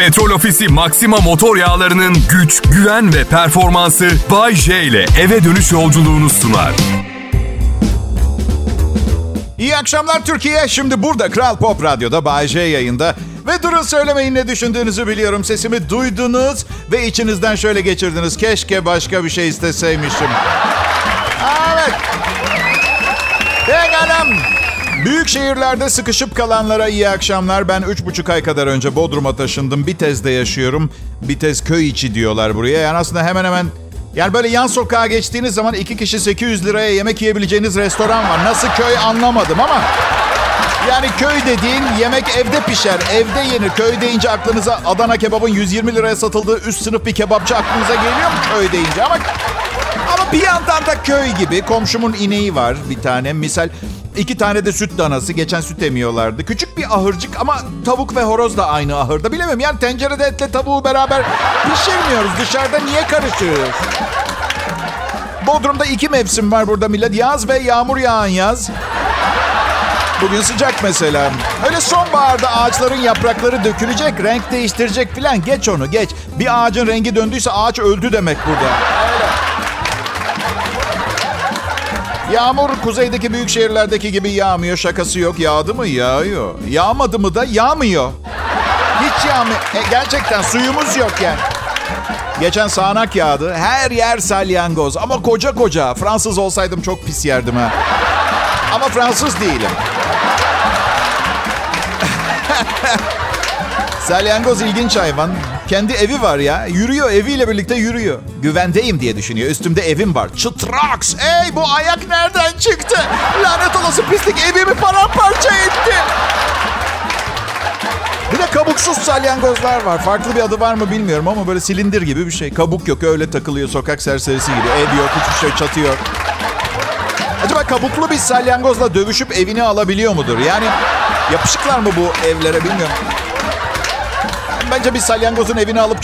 Petrol Ofisi Maxima motor yağlarının güç, güven ve performansı Bay J ile eve dönüş yolculuğunu sunar. İyi akşamlar Türkiye. Şimdi burada Kral Pop Radyo'da Bay J yayında. Ve durun söylemeyin ne düşündüğünüzü biliyorum. Sesimi duydunuz ve içinizden şöyle geçirdiniz. Keşke başka bir şey isteseymişim. Evet. Pekala. Büyük şehirlerde sıkışıp kalanlara iyi akşamlar. Ben üç buçuk ay kadar önce Bodrum'a taşındım. Bitez'de yaşıyorum. Bitez köy içi diyorlar buraya. Yani aslında hemen hemen... Yani böyle yan sokağa geçtiğiniz zaman iki kişi 800 liraya yemek yiyebileceğiniz restoran var. Nasıl köy anlamadım ama... Yani köy dediğin yemek evde pişer, evde yenir. Köy deyince aklınıza Adana kebabın 120 liraya satıldığı üst sınıf bir kebapçı aklınıza geliyor mu köy deyince? Ama ama bir yandan da köy gibi. Komşumun ineği var bir tane. Misal iki tane de süt danası. Geçen süt emiyorlardı. Küçük bir ahırcık ama tavuk ve horoz da aynı ahırda. Bilemem yani tencerede etle tavuğu beraber pişirmiyoruz. Dışarıda niye karıştırıyoruz? Bodrum'da iki mevsim var burada millet. Yaz ve yağmur yağan yaz. Bugün sıcak mesela. Öyle sonbaharda ağaçların yaprakları dökülecek, renk değiştirecek filan. Geç onu geç. Bir ağacın rengi döndüyse ağaç öldü demek burada. Yağmur kuzeydeki büyük şehirlerdeki gibi yağmıyor. Şakası yok. Yağdı mı? Yağıyor. Yağmadı mı da yağmıyor. Hiç yağmıyor. E, gerçekten suyumuz yok yani. Geçen sağanak yağdı. Her yer salyangoz. Ama koca koca. Fransız olsaydım çok pis yerdim ha. Ama Fransız değilim. Salyangoz ilginç hayvan. Kendi evi var ya. Yürüyor eviyle birlikte yürüyor. Güvendeyim diye düşünüyor. Üstümde evim var. Çıtraks. Ey bu ayak nereden çıktı? Lanet olası pislik evimi paramparça etti. Bir de kabuksuz salyangozlar var. Farklı bir adı var mı bilmiyorum ama böyle silindir gibi bir şey. Kabuk yok öyle takılıyor sokak serserisi gibi. Ev yok hiçbir şey çatı yok. Acaba kabuklu bir salyangozla dövüşüp evini alabiliyor mudur? Yani yapışıklar mı bu evlere bilmiyorum. Bence bir salyangozun evini alıp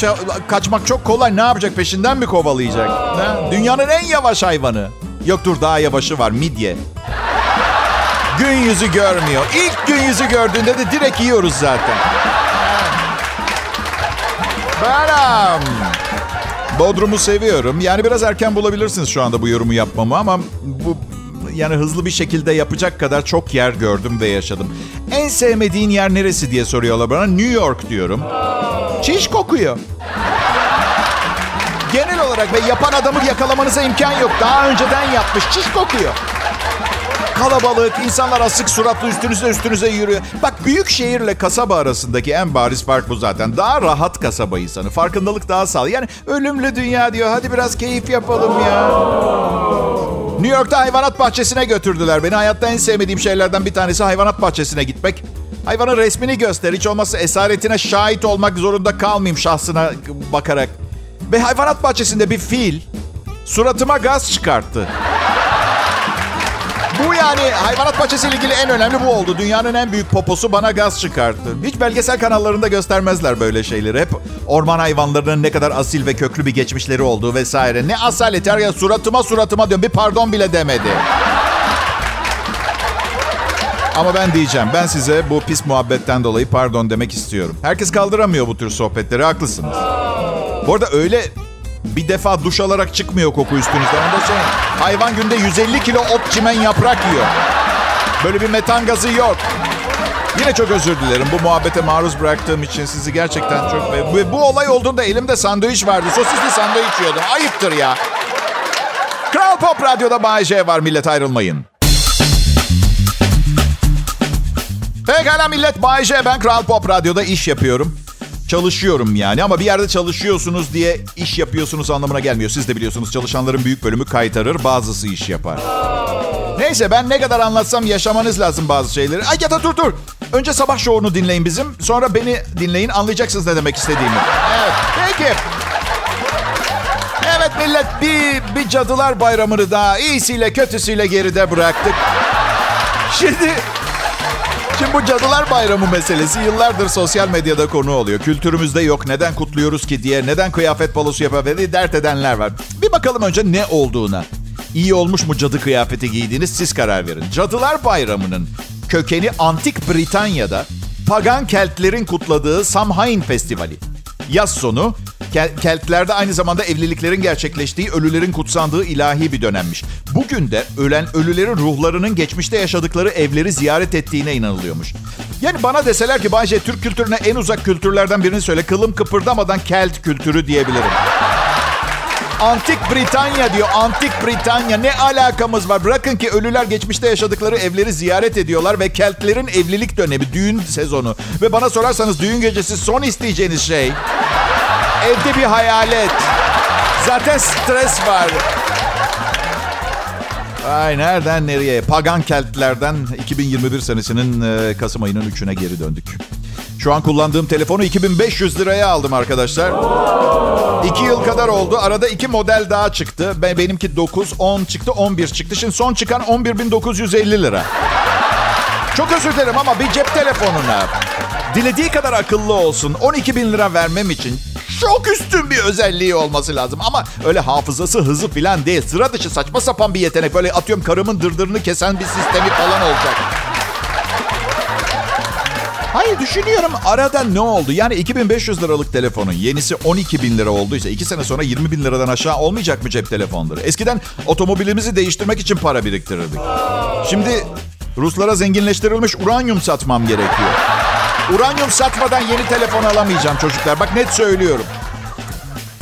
kaçmak çok kolay. Ne yapacak peşinden mi kovalayacak? Ne? Dünyanın en yavaş hayvanı. Yok dur daha yavaşı var midye. Gün yüzü görmüyor. İlk gün yüzü gördüğünde de direkt yiyoruz zaten. Benim. Bodrum'u seviyorum. Yani biraz erken bulabilirsiniz şu anda bu yorumu yapmamı ama bu yani hızlı bir şekilde yapacak kadar çok yer gördüm ve yaşadım. En sevmediğin yer neresi diye soruyorlar bana. New York diyorum. Çiş kokuyor. Genel olarak ve yapan adamı yakalamanıza imkan yok. Daha önceden yapmış. Çiş kokuyor. Kalabalık, insanlar asık suratlı üstünüze üstünüze yürüyor. Bak büyük şehirle kasaba arasındaki en bariz fark bu zaten. Daha rahat kasaba insanı. Farkındalık daha sağlı. Yani ölümlü dünya diyor. Hadi biraz keyif yapalım ya. New York'ta hayvanat bahçesine götürdüler beni. Hayatta en sevmediğim şeylerden bir tanesi hayvanat bahçesine gitmek. Hayvanın resmini göster. Hiç olmazsa esaretine şahit olmak zorunda kalmayayım şahsına bakarak. Ve hayvanat bahçesinde bir fil suratıma gaz çıkarttı. Bu yani hayvanat bahçesiyle ilgili en önemli bu oldu. Dünyanın en büyük poposu bana gaz çıkarttı. Hiç belgesel kanallarında göstermezler böyle şeyleri. Hep orman hayvanlarının ne kadar asil ve köklü bir geçmişleri olduğu vesaire. Ne asalet ya suratıma suratıma diyorum. Bir pardon bile demedi. Ama ben diyeceğim. Ben size bu pis muhabbetten dolayı pardon demek istiyorum. Herkes kaldıramıyor bu tür sohbetleri. Haklısınız. Bu arada öyle bir defa duş alarak çıkmıyor koku üstünüzden. Onda şey, hayvan günde 150 kilo ot çimen yaprak yiyor. Böyle bir metan gazı yok. Yine çok özür dilerim bu muhabbete maruz bıraktığım için sizi gerçekten çok... Ve bu olay olduğunda elimde sandviç vardı. Sosisli sandviç yiyordum. Ayıptır ya. Kral Pop Radyo'da Bay J var millet ayrılmayın. Pekala millet Bay J ben Kral Pop Radyo'da iş yapıyorum. Çalışıyorum yani ama bir yerde çalışıyorsunuz diye iş yapıyorsunuz anlamına gelmiyor. Siz de biliyorsunuz çalışanların büyük bölümü kaytarır, bazısı iş yapar. Neyse ben ne kadar anlatsam yaşamanız lazım bazı şeyleri. Ay ya da dur dur. Önce sabah şovunu dinleyin bizim. Sonra beni dinleyin anlayacaksınız ne demek istediğimi. Evet peki. Evet millet bir, bir cadılar bayramını daha iyisiyle kötüsüyle geride bıraktık. Şimdi Şimdi bu Cadılar Bayramı meselesi yıllardır sosyal medyada konu oluyor. Kültürümüzde yok, neden kutluyoruz ki diye, neden kıyafet balosu ve dert edenler var. Bir bakalım önce ne olduğuna. İyi olmuş mu cadı kıyafeti giydiğiniz siz karar verin. Cadılar Bayramı'nın kökeni Antik Britanya'da pagan Keltlerin kutladığı Samhain Festivali. Yaz sonu Keltlerde aynı zamanda evliliklerin gerçekleştiği, ölülerin kutsandığı ilahi bir dönemmiş. Bugün de ölen ölülerin ruhlarının geçmişte yaşadıkları evleri ziyaret ettiğine inanılıyormuş. Yani bana deseler ki Bayce Türk kültürüne en uzak kültürlerden birini söyle. Kılım kıpırdamadan Kelt kültürü diyebilirim. Antik Britanya diyor. Antik Britanya. Ne alakamız var? Bırakın ki ölüler geçmişte yaşadıkları evleri ziyaret ediyorlar ve Keltlerin evlilik dönemi, düğün sezonu. Ve bana sorarsanız düğün gecesi son isteyeceğiniz şey evde bir hayalet. Zaten stres var. Ay nereden nereye? Pagan Keltlerden 2021 senesinin e, Kasım ayının 3'üne geri döndük. Şu an kullandığım telefonu 2500 liraya aldım arkadaşlar. 2 yıl kadar oldu. Arada iki model daha çıktı. Ben Benimki 9, 10 çıktı, 11 çıktı. Şimdi son çıkan 11.950 lira. Çok özür dilerim ama bir cep telefonuna dilediği kadar akıllı olsun 12 bin lira vermem için çok üstün bir özelliği olması lazım. Ama öyle hafızası hızı falan değil. Sıra dışı saçma sapan bir yetenek. Böyle atıyorum karımın dırdırını kesen bir sistemi falan olacak. Hayır düşünüyorum arada ne oldu? Yani 2500 liralık telefonun yenisi 12 bin lira olduysa 2 sene sonra 20 bin liradan aşağı olmayacak mı cep telefonları? Eskiden otomobilimizi değiştirmek için para biriktirirdik. Şimdi Ruslara zenginleştirilmiş uranyum satmam gerekiyor. Uranyum satmadan yeni telefon alamayacağım çocuklar. Bak net söylüyorum.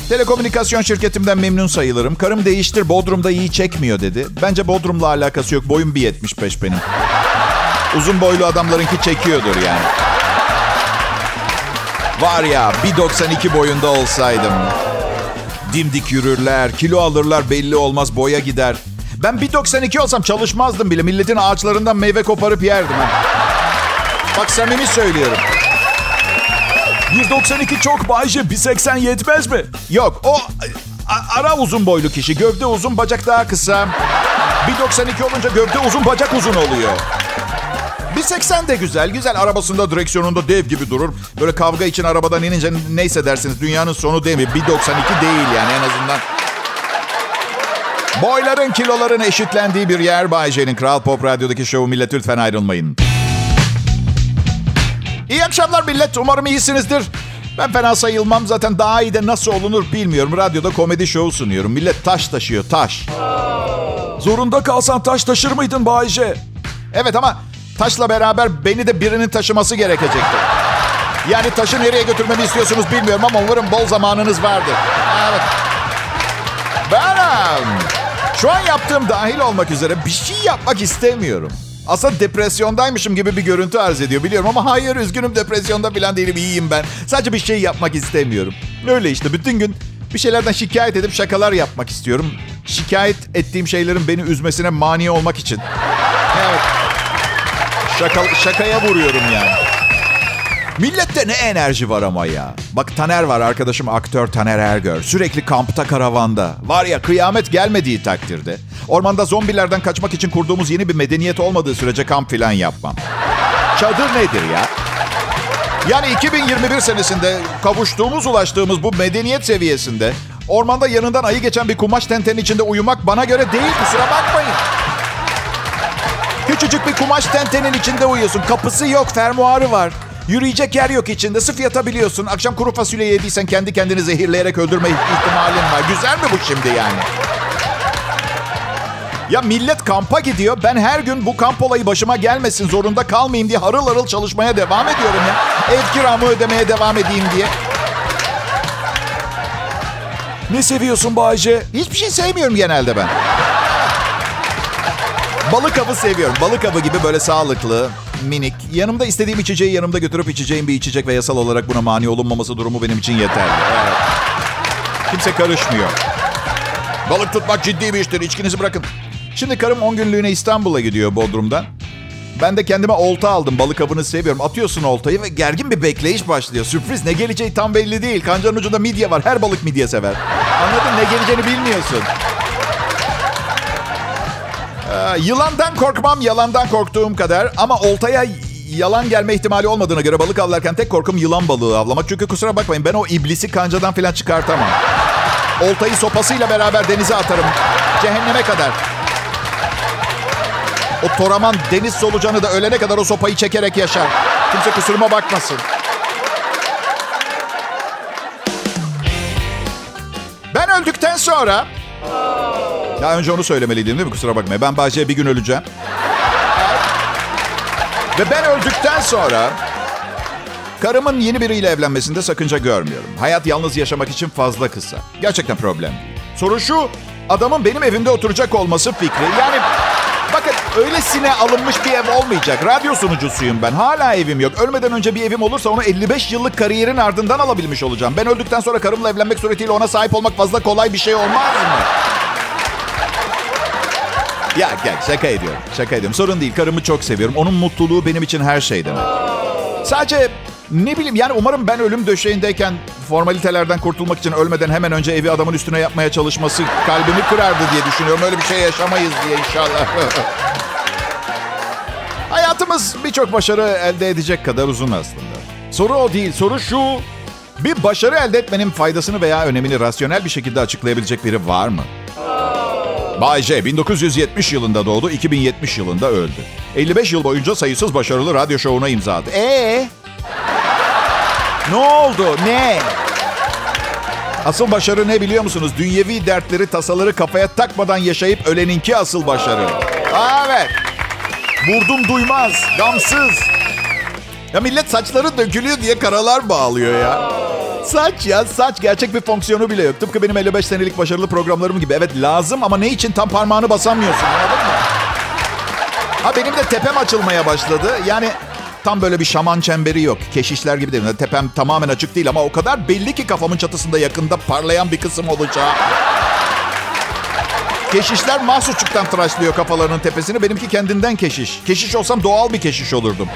Telekomünikasyon şirketimden memnun sayılırım. Karım değiştir Bodrum'da iyi çekmiyor dedi. Bence Bodrum'la alakası yok. Boyum 1.75 benim. Uzun boylu adamlarınki çekiyordur yani. Var ya 1.92 boyunda olsaydım. Dimdik yürürler, kilo alırlar belli olmaz boya gider. Ben 1.92 olsam çalışmazdım bile. Milletin ağaçlarından meyve koparıp yerdim ha. Bak samimi söylüyorum. 192 çok Bayce 180 yetmez mi? Yok o ara uzun boylu kişi. Gövde uzun, bacak daha kısa. 1.92 olunca gövde uzun, bacak uzun oluyor. 1.80 de güzel. Güzel arabasında direksiyonunda dev gibi durur. Böyle kavga için arabadan inince neyse dersiniz dünyanın sonu değil mi? 1.92 değil yani en azından. Boyların kiloların eşitlendiği bir yer Bay J'nin Kral Pop Radyo'daki şovu millet lütfen ayrılmayın. İyi akşamlar millet. Umarım iyisinizdir. Ben fena sayılmam. Zaten daha iyi de nasıl olunur bilmiyorum. Radyoda komedi şovu sunuyorum. Millet taş taşıyor, taş. Zorunda kalsan taş taşır mıydın Bayce? Evet ama taşla beraber beni de birinin taşıması gerekecekti. Yani taşı nereye götürmemi istiyorsunuz bilmiyorum ama umarım bol zamanınız vardır. Evet. Benim. Şu an yaptığım dahil olmak üzere bir şey yapmak istemiyorum. Aslında depresyondaymışım gibi bir görüntü arz ediyor biliyorum ama hayır üzgünüm depresyonda falan değilim iyiyim ben. Sadece bir şey yapmak istemiyorum. Öyle işte bütün gün bir şeylerden şikayet edip şakalar yapmak istiyorum. Şikayet ettiğim şeylerin beni üzmesine mani olmak için. Evet. Şaka, şakaya vuruyorum yani. Millette ne enerji var ama ya. Bak Taner var arkadaşım aktör Taner Ergör. Sürekli kampta karavanda. Var ya kıyamet gelmediği takdirde. Ormanda zombilerden kaçmak için kurduğumuz yeni bir medeniyet olmadığı sürece kamp filan yapmam. Çadır nedir ya? Yani 2021 senesinde kavuştuğumuz ulaştığımız bu medeniyet seviyesinde ormanda yanından ayı geçen bir kumaş tentenin içinde uyumak bana göre değil kusura bakmayın. Küçücük bir kumaş tentenin içinde uyuyorsun. Kapısı yok, fermuarı var. Yürüyecek yer yok içinde. Sıf yatabiliyorsun. Akşam kuru fasulye yediysen kendi kendini zehirleyerek öldürme ihtimalin var. Güzel mi bu şimdi yani? Ya millet kampa gidiyor. Ben her gün bu kamp olayı başıma gelmesin, zorunda kalmayayım diye harıl harıl çalışmaya devam ediyorum ya. Ev kiramı ödemeye devam edeyim diye. Ne seviyorsun Bayce? Hiçbir şey sevmiyorum genelde ben. Balık avı seviyorum. Balık avı gibi böyle sağlıklı, minik. Yanımda istediğim içeceği yanımda götürüp içeceğim bir içecek ve yasal olarak buna mani olunmaması durumu benim için yeterli. Evet. Kimse karışmıyor. Balık tutmak ciddi bir iştir. İçkinizi bırakın. Şimdi karım 10 günlüğüne İstanbul'a gidiyor Bodrum'dan. Ben de kendime olta aldım. Balık avını seviyorum. Atıyorsun oltayı ve gergin bir bekleyiş başlıyor. Sürpriz. Ne geleceği tam belli değil. Kancanın ucunda midye var. Her balık midye sever. Anladın? Ne geleceğini bilmiyorsun. Ee, yılandan korkmam. Yalandan korktuğum kadar. Ama oltaya yalan gelme ihtimali olmadığına göre balık avlarken tek korkum yılan balığı avlamak. Çünkü kusura bakmayın ben o iblisi kancadan falan çıkartamam. Oltayı sopasıyla beraber denize atarım. Cehenneme kadar. O toraman deniz solucanı da ölene kadar o sopayı çekerek yaşar. Kimse kusuruma bakmasın. Ben öldükten sonra... Daha önce onu söylemeliydim değil mi? Kusura bakmayın. Ben Bahçe'ye bir gün öleceğim. Ve ben öldükten sonra... Karımın yeni biriyle evlenmesinde sakınca görmüyorum. Hayat yalnız yaşamak için fazla kısa. Gerçekten problem. Soru şu, adamın benim evimde oturacak olması fikri. Yani bakın öylesine alınmış bir ev olmayacak. Radyo sunucusuyum ben. Hala evim yok. Ölmeden önce bir evim olursa onu 55 yıllık kariyerin ardından alabilmiş olacağım. Ben öldükten sonra karımla evlenmek suretiyle ona sahip olmak fazla kolay bir şey olmaz mı? Ya gel şaka ediyorum. Şaka ediyorum. Sorun değil. Karımı çok seviyorum. Onun mutluluğu benim için her şey demek. Sadece ne bileyim yani umarım ben ölüm döşeğindeyken formalitelerden kurtulmak için ölmeden hemen önce evi adamın üstüne yapmaya çalışması kalbimi kırardı diye düşünüyorum. Öyle bir şey yaşamayız diye inşallah. Hayatımız birçok başarı elde edecek kadar uzun aslında. Soru o değil. Soru şu. Bir başarı elde etmenin faydasını veya önemini rasyonel bir şekilde açıklayabilecek biri var mı? Bay J 1970 yılında doğdu, 2070 yılında öldü. 55 yıl boyunca sayısız başarılı radyo şovuna imza attı. Ee? Ne oldu? Ne? Asıl başarı ne biliyor musunuz? Dünyevi dertleri, tasaları kafaya takmadan yaşayıp öleninki asıl başarı. Evet. Vurdum duymaz, gamsız. Ya millet saçları dökülüyor diye karalar bağlıyor ya. Saç ya saç gerçek bir fonksiyonu bile yok. Tıpkı benim 55 senelik başarılı programlarım gibi. Evet lazım ama ne için tam parmağını basamıyorsun anladın mı? Ha benim de tepem açılmaya başladı. Yani tam böyle bir şaman çemberi yok. Keşişler gibi değil. Tepem tamamen açık değil ama o kadar belli ki kafamın çatısında yakında parlayan bir kısım olacağı. Keşişler mahsusçuktan tıraşlıyor kafalarının tepesini. Benimki kendinden keşiş. Keşiş olsam doğal bir keşiş olurdum.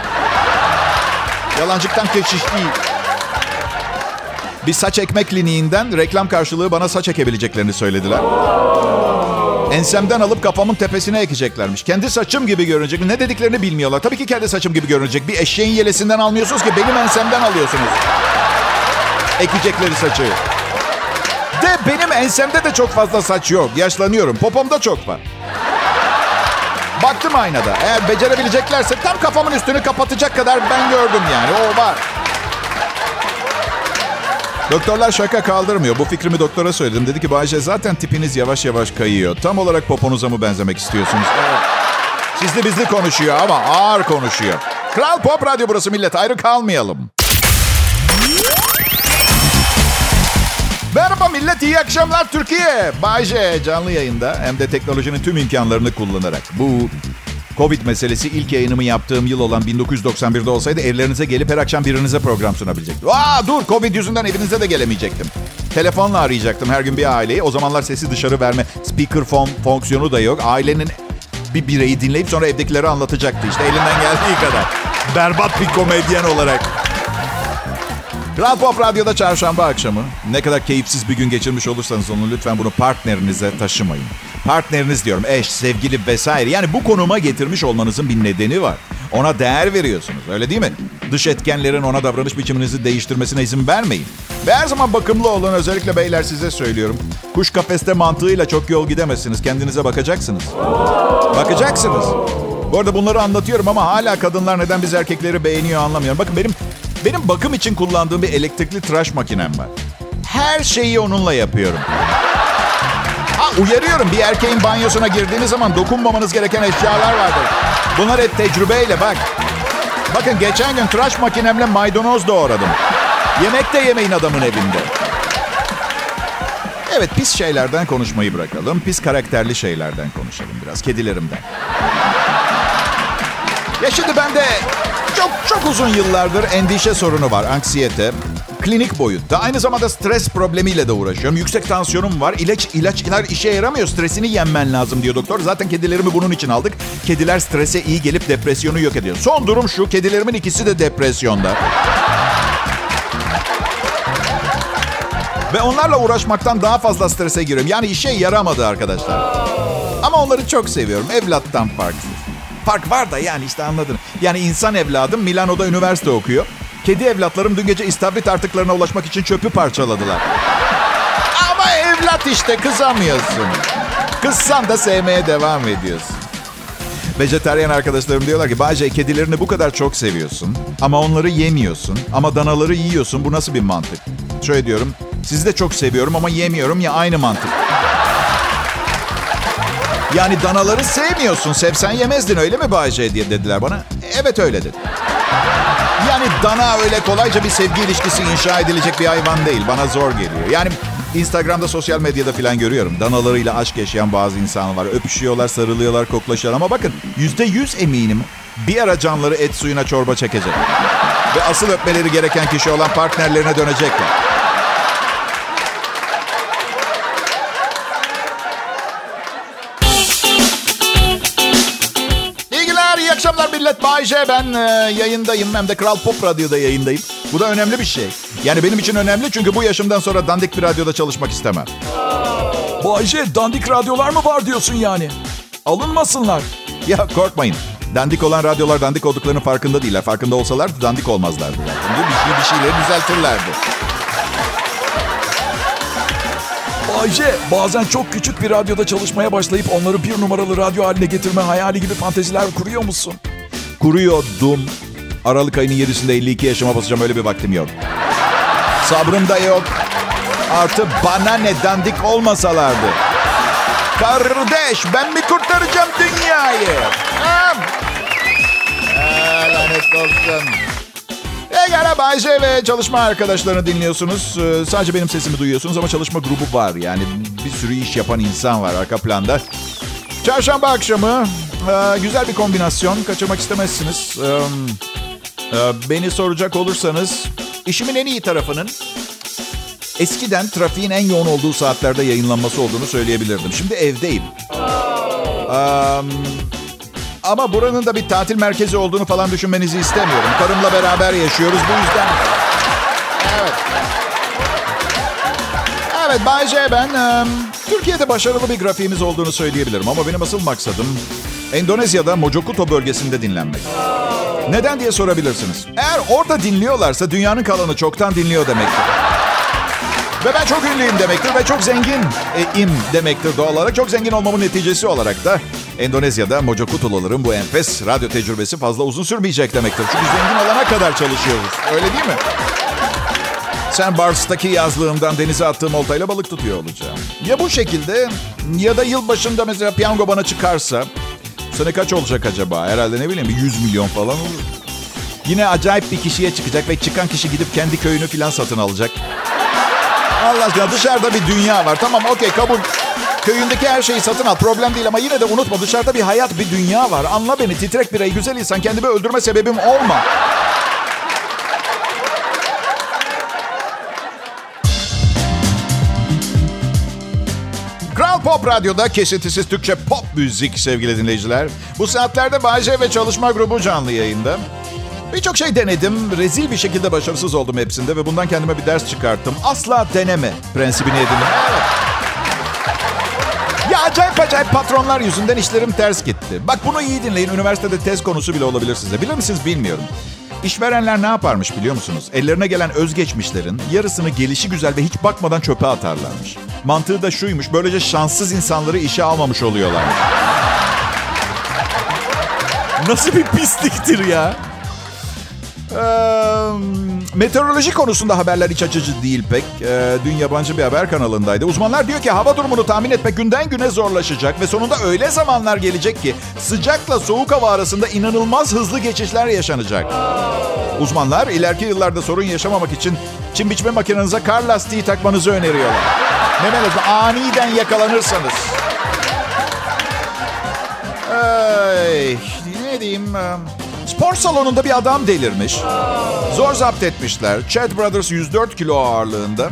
Yalancıktan keşiş değil. Bir saç ekme kliniğinden reklam karşılığı bana saç ekebileceklerini söylediler. Ensemden alıp kafamın tepesine ekeceklermiş. Kendi saçım gibi görünecek. Ne dediklerini bilmiyorlar. Tabii ki kendi saçım gibi görünecek. Bir eşeğin yelesinden almıyorsunuz ki benim ensemden alıyorsunuz. Ekecekleri saçı. De benim ensemde de çok fazla saç yok. Yaşlanıyorum. Popomda çok var. Baktım aynada. Eğer becerebileceklerse tam kafamın üstünü kapatacak kadar ben gördüm yani. O var. Doktorlar şaka kaldırmıyor. Bu fikrimi doktora söyledim. Dedi ki Bayce zaten tipiniz yavaş yavaş kayıyor. Tam olarak poponuza mı benzemek istiyorsunuz? Evet. Sizli bizli konuşuyor ama ağır konuşuyor. Kral Pop Radyo burası millet. Ayrı kalmayalım. Merhaba millet, iyi akşamlar Türkiye. Bayce canlı yayında hem de teknolojinin tüm imkanlarını kullanarak. Bu Covid meselesi ilk yayınımı yaptığım yıl olan 1991'de olsaydı evlerinize gelip her akşam birinize program sunabilecektim. Aa dur Covid yüzünden evinize de gelemeyecektim. Telefonla arayacaktım her gün bir aileyi. O zamanlar sesi dışarı verme speakerphone fonksiyonu da yok. Ailenin bir bireyi dinleyip sonra evdekileri anlatacaktı işte elinden geldiği kadar. Berbat bir komedyen olarak. Kral Pop Radyo'da çarşamba akşamı. Ne kadar keyifsiz bir gün geçirmiş olursanız onu lütfen bunu partnerinize taşımayın. Partneriniz diyorum eş, sevgili vesaire. Yani bu konuma getirmiş olmanızın bir nedeni var. Ona değer veriyorsunuz öyle değil mi? Dış etkenlerin ona davranış biçiminizi değiştirmesine izin vermeyin. Ve her zaman bakımlı olun özellikle beyler size söylüyorum. Kuş kafeste mantığıyla çok yol gidemezsiniz. Kendinize bakacaksınız. Bakacaksınız. Bu arada bunları anlatıyorum ama hala kadınlar neden biz erkekleri beğeniyor anlamıyorum. Bakın benim benim bakım için kullandığım bir elektrikli tıraş makinem var. Her şeyi onunla yapıyorum. Uyarıyorum bir erkeğin banyosuna girdiğiniz zaman dokunmamanız gereken eşyalar vardır. Bunlar hep tecrübeyle bak. Bakın geçen gün tıraş makinemle maydanoz doğradım. Yemek de yemeyin adamın evinde. Evet pis şeylerden konuşmayı bırakalım. Pis karakterli şeylerden konuşalım biraz. Kedilerimden. Ya şimdi bende çok çok uzun yıllardır endişe sorunu var. Anksiyete. Klinik boyutta. Aynı zamanda stres problemiyle de uğraşıyorum. Yüksek tansiyonum var. İlaç ilaç ilaç işe yaramıyor. Stresini yenmen lazım diyor doktor. Zaten kedilerimi bunun için aldık. Kediler strese iyi gelip depresyonu yok ediyor. Son durum şu. Kedilerimin ikisi de depresyonda. Ve onlarla uğraşmaktan daha fazla strese giriyorum. Yani işe yaramadı arkadaşlar. Ama onları çok seviyorum. Evlattan farksız. Fark var da yani işte anladın. Yani insan evladım Milano'da üniversite okuyor. Kedi evlatlarım dün gece istavrit artıklarına ulaşmak için çöpü parçaladılar. Ama evlat işte kızamıyorsun. Kızsan da sevmeye devam ediyorsun. Vejeteryan arkadaşlarım diyorlar ki Bayce kedilerini bu kadar çok seviyorsun ama onları yemiyorsun ama danaları yiyorsun. Bu nasıl bir mantık? Şöyle diyorum. Sizi de çok seviyorum ama yemiyorum ya aynı mantık. Yani danaları sevmiyorsun. Sevsen yemezdin öyle mi Bayce diye dediler bana. Evet öyle dedi. Yani dana öyle kolayca bir sevgi ilişkisi inşa edilecek bir hayvan değil. Bana zor geliyor. Yani Instagram'da, sosyal medyada falan görüyorum. Danalarıyla aşk yaşayan bazı insanlar var. Öpüşüyorlar, sarılıyorlar, koklaşıyorlar. Ama bakın yüzde yüz eminim bir ara canları et suyuna çorba çekecek. Ve asıl öpmeleri gereken kişi olan partnerlerine dönecekler. Bay J. Ben e, yayındayım. Hem de Kral Pop Radyo'da yayındayım. Bu da önemli bir şey. Yani benim için önemli çünkü bu yaşımdan sonra dandik bir radyoda çalışmak istemem. Bayce dandik radyolar mı var diyorsun yani? Alınmasınlar. Ya korkmayın. Dandik olan radyolar dandik olduklarının farkında değiller. Farkında olsalar dandik olmazlardı. zaten. Bir, şey, bir şeyleri düzeltirlerdi. Bayce bazen çok küçük bir radyoda çalışmaya başlayıp onları bir numaralı radyo haline getirme hayali gibi fanteziler kuruyor musun? Kuruyordum. Aralık ayının 7'sinde 52 yaşıma basacağım öyle bir vaktim yok. Sabrım da yok. Artı bana ne dandik olmasalardı. Kardeş ben mi kurtaracağım dünyayı? Ha? Aa, lanet olsun. Pekala Bayce ve çalışma arkadaşlarını dinliyorsunuz. Ee, sadece benim sesimi duyuyorsunuz ama çalışma grubu var. Yani bir sürü iş yapan insan var arka planda. Çarşamba akşamı e, güzel bir kombinasyon. Kaçırmak istemezsiniz. Ee, e, beni soracak olursanız işimin en iyi tarafının eskiden trafiğin en yoğun olduğu saatlerde yayınlanması olduğunu söyleyebilirdim. Şimdi evdeyim. Ee, ama buranın da bir tatil merkezi olduğunu falan düşünmenizi istemiyorum. Karımla beraber yaşıyoruz bu yüzden. Evet. Evet Bay J ben. e, Türkiye'de başarılı bir grafiğimiz olduğunu söyleyebilirim. Ama benim asıl maksadım Endonezya'da Mojokuto bölgesinde dinlenmek. Neden diye sorabilirsiniz. Eğer orada dinliyorlarsa dünyanın kalanı çoktan dinliyor demektir. Ve ben çok ünlüyüm demektir ve çok zengin e, im demektir doğal olarak. Çok zengin olmamın neticesi olarak da Endonezya'da Mojokutuluların bu enfes radyo tecrübesi fazla uzun sürmeyecek demektir. Çünkü zengin olana kadar çalışıyoruz. Öyle değil mi? Sen Bars'taki yazlığımdan denize attığım oltayla balık tutuyor olacağım. Ya bu şekilde ya da yılbaşında mesela piyango bana çıkarsa sene kaç olacak acaba? Herhalde ne bileyim bir 100 milyon falan olur. Yine acayip bir kişiye çıkacak ve çıkan kişi gidip kendi köyünü falan satın alacak. Allah aşkına dışarıda bir dünya var. Tamam okey kabul. Köyündeki her şeyi satın al. Problem değil ama yine de unutma dışarıda bir hayat, bir dünya var. Anla beni titrek birey, güzel insan. Kendimi öldürme sebebim olma. Kral Pop Radyo'da kesintisiz Türkçe pop müzik sevgili dinleyiciler. Bu saatlerde Bayce ve çalışma grubu canlı yayında. Birçok şey denedim. Rezil bir şekilde başarısız oldum hepsinde ve bundan kendime bir ders çıkarttım. Asla deneme prensibini edindim. Ya acayip acayip patronlar yüzünden işlerim ters gitti. Bak bunu iyi dinleyin. Üniversitede tez konusu bile olabilir size. Bilir misiniz bilmiyorum. İşverenler ne yaparmış biliyor musunuz? Ellerine gelen özgeçmişlerin yarısını gelişi güzel ve hiç bakmadan çöpe atarlarmış. Mantığı da şuymuş. Böylece şanssız insanları işe almamış oluyorlar. Nasıl bir pisliktir ya? Ee, meteoroloji konusunda haberler iç açıcı değil pek. Ee, dün yabancı bir haber kanalındaydı. Uzmanlar diyor ki hava durumunu tahmin etmek günden güne zorlaşacak ve sonunda öyle zamanlar gelecek ki sıcakla soğuk hava arasında inanılmaz hızlı geçişler yaşanacak. Uzmanlar ileriki yıllarda sorun yaşamamak için çim biçme makinenize kar lastiği takmanızı öneriyorlar. Ne demek aniden yakalanırsanız. Ay, ne diyeyim? Spor salonunda bir adam delirmiş. Zor zapt etmişler. Chad Brothers 104 kilo ağırlığında.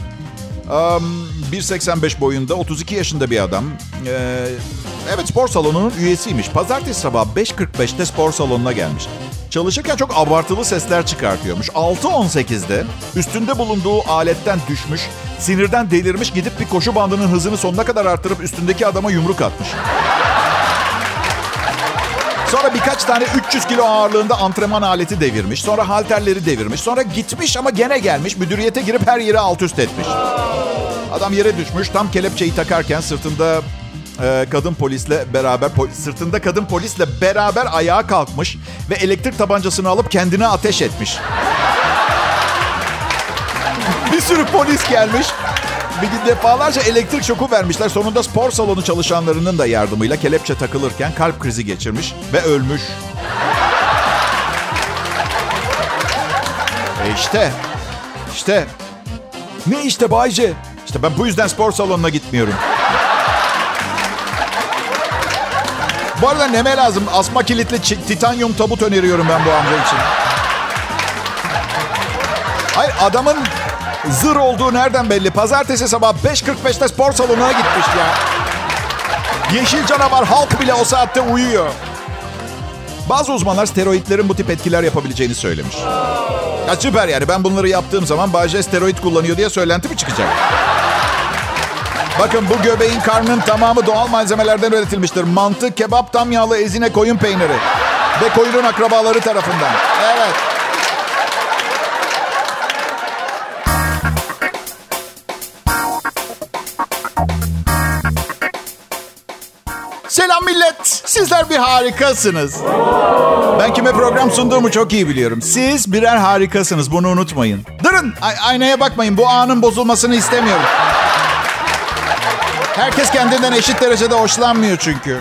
Um, 1.85 boyunda 32 yaşında bir adam. Ee, evet spor salonunun üyesiymiş. Pazartesi sabah 5.45'te spor salonuna gelmiş. Çalışırken çok abartılı sesler çıkartıyormuş. 6.18'de üstünde bulunduğu aletten düşmüş, sinirden delirmiş gidip bir koşu bandının hızını sonuna kadar arttırıp üstündeki adama yumruk atmış. Sonra birkaç tane 300 kilo ağırlığında antrenman aleti devirmiş. Sonra halterleri devirmiş. Sonra gitmiş ama gene gelmiş. Müdüriyete girip her yeri alt üst etmiş. Adam yere düşmüş. Tam kelepçeyi takarken sırtında e, kadın polisle beraber po- sırtında kadın polisle beraber ayağa kalkmış ve elektrik tabancasını alıp kendine ateş etmiş. bir sürü polis gelmiş. Bir defalarca elektrik şoku vermişler. Sonunda spor salonu çalışanlarının da yardımıyla kelepçe takılırken kalp krizi geçirmiş ve ölmüş. E işte. İşte. Ne işte Bayce? İşte ben bu yüzden spor salonuna gitmiyorum. Bu arada neme lazım? Asma kilitli titanyum tabut öneriyorum ben bu amca için. Hayır adamın zır olduğu nereden belli? Pazartesi sabah 5.45'te spor salonuna gitmiş ya. Yeşil canavar halk bile o saatte uyuyor. Bazı uzmanlar steroidlerin bu tip etkiler yapabileceğini söylemiş. Ya süper yani ben bunları yaptığım zaman Bayce steroid kullanıyor diye söylenti mi çıkacak? Bakın bu göbeğin karnının tamamı doğal malzemelerden üretilmiştir. Mantı, kebap, tam yağlı ezine koyun peyniri. Ve koyunun akrabaları tarafından. Evet. Selam millet. Sizler bir harikasınız. Ben kime program sunduğumu çok iyi biliyorum. Siz birer harikasınız. Bunu unutmayın. Durun. Ay- aynaya bakmayın. Bu anın bozulmasını istemiyorum. Herkes kendinden eşit derecede hoşlanmıyor çünkü.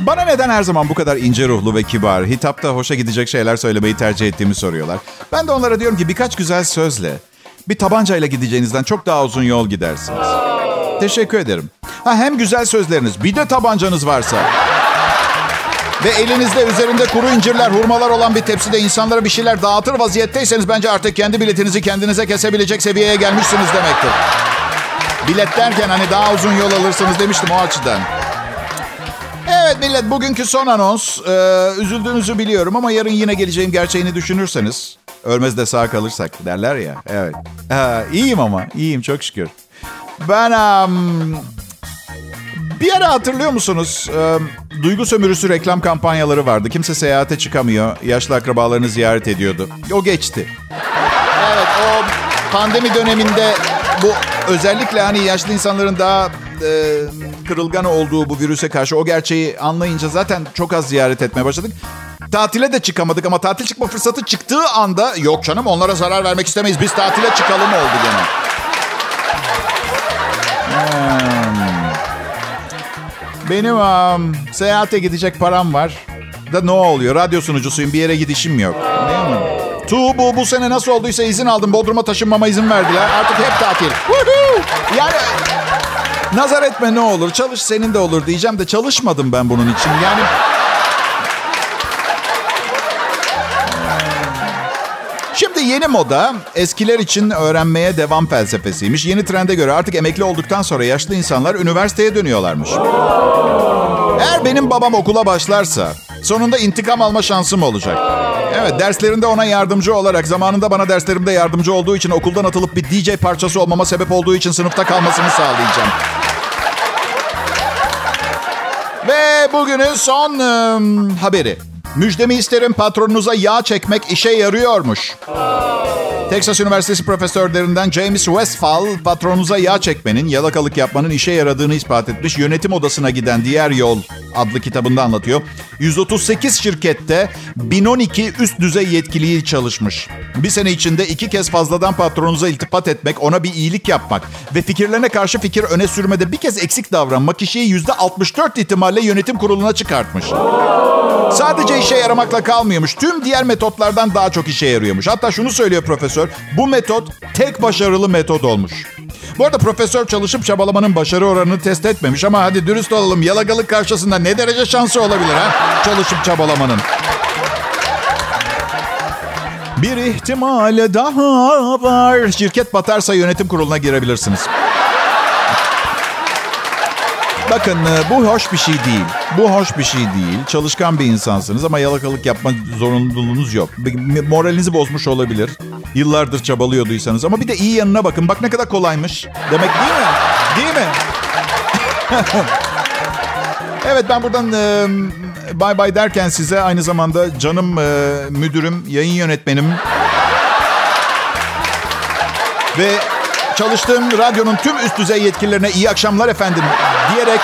Bana neden her zaman bu kadar ince ruhlu ve kibar, hitapta hoşa gidecek şeyler söylemeyi tercih ettiğimi soruyorlar. Ben de onlara diyorum ki birkaç güzel sözle bir tabancayla gideceğinizden çok daha uzun yol gidersiniz. Teşekkür ederim. Ha, hem güzel sözleriniz bir de tabancanız varsa. Ve elinizde üzerinde kuru incirler, hurmalar olan bir tepside insanlara bir şeyler dağıtır vaziyetteyseniz bence artık kendi biletinizi kendinize kesebilecek seviyeye gelmişsiniz demektir. Bilet derken hani daha uzun yol alırsınız demiştim o açıdan. Evet millet bugünkü son anons. Ee, üzüldüğünüzü biliyorum ama yarın yine geleceğim gerçeğini düşünürseniz. Ölmez de sağ kalırsak derler ya. Evet. Ha, iyiyim ama iyiyim çok şükür. Ben um, bir ara hatırlıyor musunuz? Um, duygu sömürüsü reklam kampanyaları vardı. Kimse seyahate çıkamıyor. Yaşlı akrabalarını ziyaret ediyordu. O geçti. Evet o pandemi döneminde bu özellikle hani yaşlı insanların daha e, kırılgan olduğu bu virüse karşı o gerçeği anlayınca zaten çok az ziyaret etmeye başladık. Tatile de çıkamadık ama tatil çıkma fırsatı çıktığı anda yok canım onlara zarar vermek istemeyiz biz tatile çıkalım oldu gene. Benim um, seyahate gidecek param var. Da ne oluyor? Radyo sunucusuyum. Bir yere gidişim yok. Değil mi? Tu bu, bu sene nasıl olduysa izin aldım. Bodrum'a taşınmama izin verdiler. Artık hep tatil. Yani nazar etme ne olur. Çalış senin de olur diyeceğim de çalışmadım ben bunun için. Yani yeni moda eskiler için öğrenmeye devam felsefesiymiş. Yeni trende göre artık emekli olduktan sonra yaşlı insanlar üniversiteye dönüyorlarmış. Eğer benim babam okula başlarsa sonunda intikam alma şansım olacak. Evet derslerinde ona yardımcı olarak zamanında bana derslerimde yardımcı olduğu için okuldan atılıp bir DJ parçası olmama sebep olduğu için sınıfta kalmasını sağlayacağım. Ve bugünün son ım, haberi. Müjdemi isterim patronunuza yağ çekmek işe yarıyormuş. Texas Üniversitesi profesörlerinden James Westphal patronunuza yağ çekmenin, yalakalık yapmanın işe yaradığını ispat etmiş. Yönetim odasına giden diğer yol adlı kitabında anlatıyor. 138 şirkette 1012 üst düzey yetkiliyi çalışmış. Bir sene içinde iki kez fazladan patronunuza iltifat etmek, ona bir iyilik yapmak ve fikirlerine karşı fikir öne sürmede bir kez eksik davranmak kişiyi %64 ihtimalle yönetim kuruluna çıkartmış. Sadece işe yaramakla kalmıyormuş. Tüm diğer metotlardan daha çok işe yarıyormuş. Hatta şunu söylüyor profesör. Bu metot tek başarılı metot olmuş. Bu arada profesör çalışıp çabalamanın başarı oranını test etmemiş ama hadi dürüst olalım. Yalagalık karşısında ne derece şansı olabilir ha? Çalışıp çabalamanın. Bir ihtimal daha var. Şirket batarsa yönetim kuruluna girebilirsiniz. Bakın e, bu hoş bir şey değil. Bu hoş bir şey değil. Çalışkan bir insansınız ama yalakalık yapma zorunluluğunuz yok. Moralinizi bozmuş olabilir. Yıllardır çabalıyorduysanız. Ama bir de iyi yanına bakın. Bak ne kadar kolaymış. Demek değil mi? Değil mi? evet ben buradan e, bay bay derken size aynı zamanda canım e, müdürüm, yayın yönetmenim ve çalıştığım radyonun tüm üst düzey yetkililerine iyi akşamlar efendim diyerek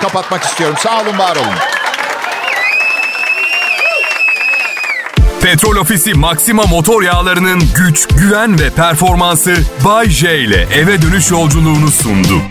kapatmak istiyorum. Sağ olun, var olun. Petrol Ofisi Maxima motor yağlarının güç, güven ve performansı Bay J ile eve dönüş yolculuğunu sundu.